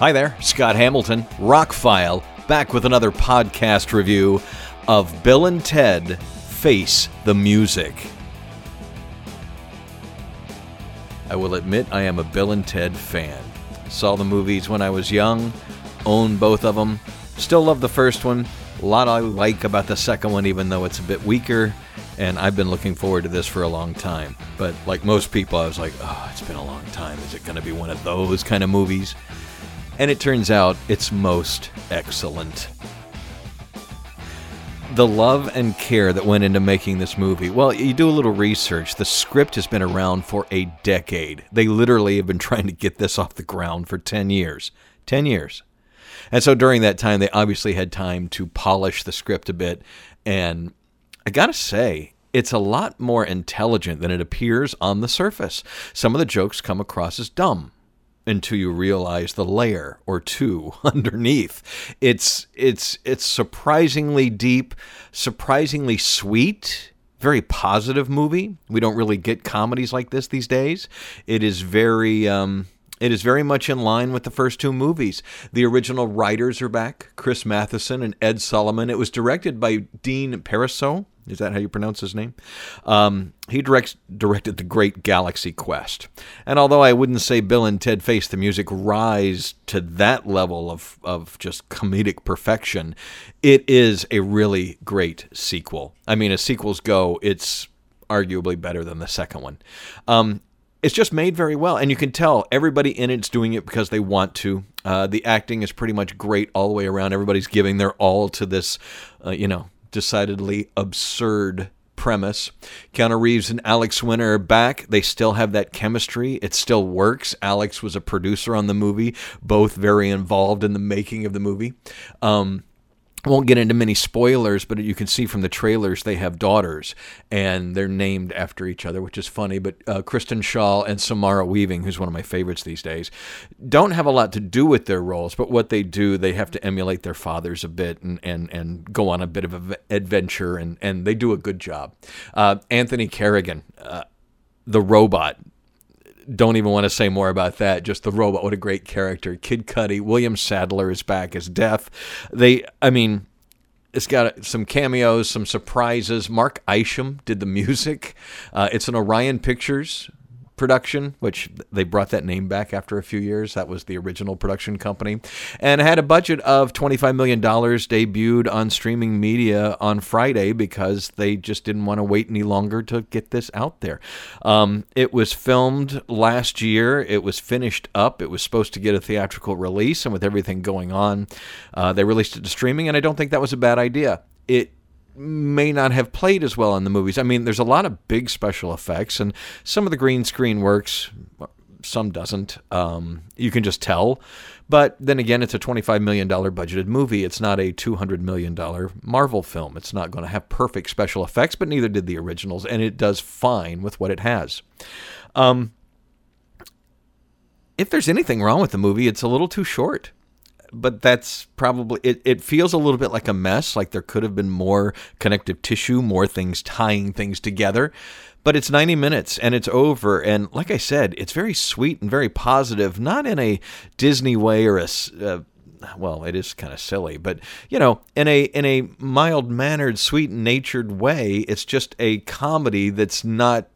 Hi there, Scott Hamilton, Rockfile, back with another podcast review of Bill and Ted Face the Music. I will admit I am a Bill and Ted fan. Saw the movies when I was young, own both of them, still love the first one. A lot I like about the second one, even though it's a bit weaker, and I've been looking forward to this for a long time. But like most people, I was like, oh, it's been a long time. Is it going to be one of those kind of movies? And it turns out it's most excellent. The love and care that went into making this movie. Well, you do a little research. The script has been around for a decade. They literally have been trying to get this off the ground for 10 years. 10 years. And so during that time, they obviously had time to polish the script a bit. And I got to say, it's a lot more intelligent than it appears on the surface. Some of the jokes come across as dumb until you realize the layer or two underneath. It's it's it's surprisingly deep, surprisingly sweet, very positive movie. We don't really get comedies like this these days. It is very um, it is very much in line with the first two movies. The original writers are back, Chris Matheson and Ed Solomon. It was directed by Dean Parisot. Is that how you pronounce his name? Um, he directs, directed The Great Galaxy Quest. And although I wouldn't say Bill and Ted Face the Music rise to that level of, of just comedic perfection, it is a really great sequel. I mean, as sequels go, it's arguably better than the second one. Um, it's just made very well, and you can tell everybody in it's doing it because they want to. Uh, the acting is pretty much great all the way around. Everybody's giving their all to this, uh, you know, decidedly absurd premise. Keanu Reeves and Alex Winter are back. They still have that chemistry. It still works. Alex was a producer on the movie, both very involved in the making of the movie. Um, I won't get into many spoilers, but you can see from the trailers they have daughters, and they're named after each other, which is funny. But uh, Kristen Shaw and Samara Weaving, who's one of my favorites these days, don't have a lot to do with their roles, but what they do, they have to emulate their fathers a bit and and, and go on a bit of an adventure, and, and they do a good job. Uh, Anthony Carrigan, uh, the robot, don't even want to say more about that. Just the robot. What a great character. Kid Cudi. William Sadler is back as Death. They, I mean, it's got some cameos, some surprises. Mark Isham did the music. Uh, it's an Orion Pictures production, which they brought that name back after a few years. That was the original production company. And had a budget of $25 million, debuted on streaming media on Friday because they just didn't want to wait any longer to get this out there. Um, it was filmed last year, it was finished up, it was supposed to get a theatrical release, and with everything going on, uh, they released it to streaming, and I don't think that was a bad idea. It may not have played as well in the movies. I mean, there's a lot of big special effects, and some of the green screen works, some doesn't. Um, you can just tell. But then again, it's a $25 million budgeted movie. It's not a $200 million Marvel film. It's not going to have perfect special effects, but neither did the originals, and it does fine with what it has. Um, if there's anything wrong with the movie, it's a little too short but that's probably it, it feels a little bit like a mess like there could have been more connective tissue more things tying things together but it's 90 minutes and it's over. And like i said it's very sweet and very positive not in a disney way or a uh, well, it is kind of silly, but you know, in a in a mild mannered, sweet natured way, it's just a comedy that's not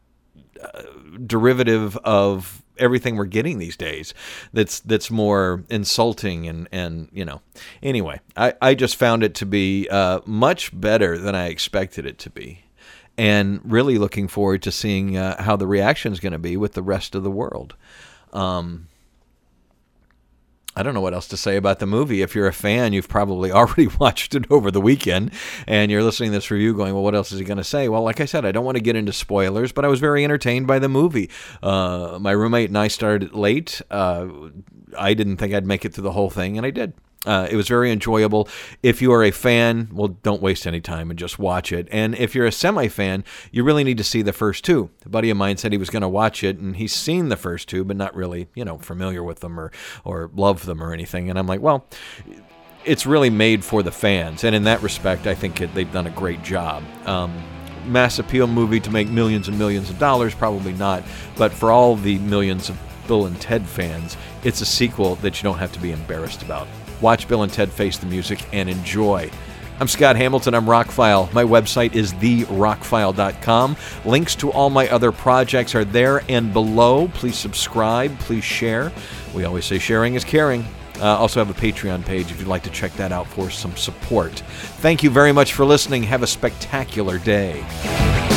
uh, derivative of everything we're getting these days that's that's more insulting and and you know. Anyway i i just found it to be uh, much better than i expected it to be and really looking forward to seeing uh, how the reaction is going to be with the rest of the world. Um, I don't know what else to say about the movie. If you're a fan, you've probably already watched it over the weekend and you're listening to this review going, well, what else is he going to say? Well, like I said, I don't want to get into spoilers, but I was very entertained by the movie. Uh, my roommate and I started late. Uh, I didn't think I'd make it through the whole thing, and I did. Uh, it was very enjoyable. If you are a fan, well, don't waste any time and just watch it. And if you're a semi fan, you really need to see the first two. A buddy of mine said he was going to watch it, and he's seen the first two, but not really, you know, familiar with them or, or love them or anything. And I'm like, well, it's really made for the fans. And in that respect, I think it, they've done a great job. Um, mass appeal movie to make millions and millions of dollars, probably not. But for all the millions of Bill and Ted fans, it's a sequel that you don't have to be embarrassed about. Watch Bill and Ted Face the Music and enjoy. I'm Scott Hamilton. I'm Rockfile. My website is therockfile.com. Links to all my other projects are there and below. Please subscribe. Please share. We always say sharing is caring. Uh, also have a Patreon page if you'd like to check that out for some support. Thank you very much for listening. Have a spectacular day.